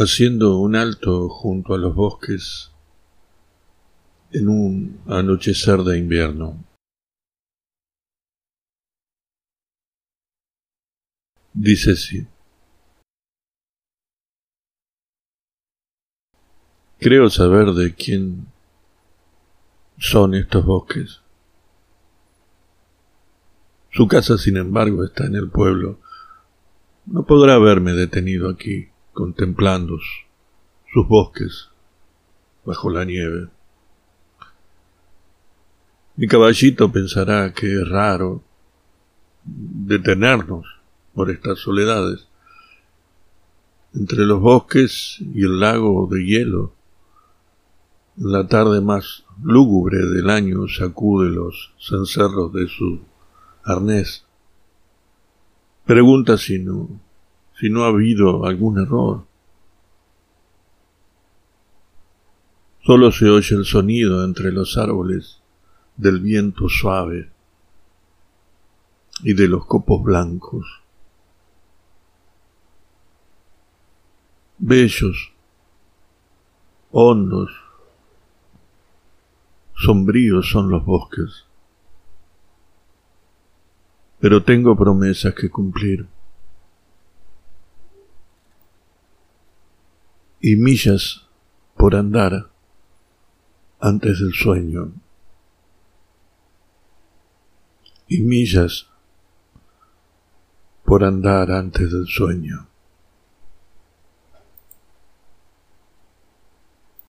haciendo un alto junto a los bosques en un anochecer de invierno. Dice sí. Creo saber de quién son estos bosques. Su casa, sin embargo, está en el pueblo. No podrá haberme detenido aquí contemplando sus bosques bajo la nieve. Mi caballito pensará que es raro detenernos por estas soledades. Entre los bosques y el lago de hielo, la tarde más lúgubre del año sacude los cencerros de su arnés. Pregunta si no si no ha habido algún error. Solo se oye el sonido entre los árboles del viento suave y de los copos blancos. Bellos, hondos, sombríos son los bosques. Pero tengo promesas que cumplir. Y millas por andar antes del sueño y millas por andar antes del sueño.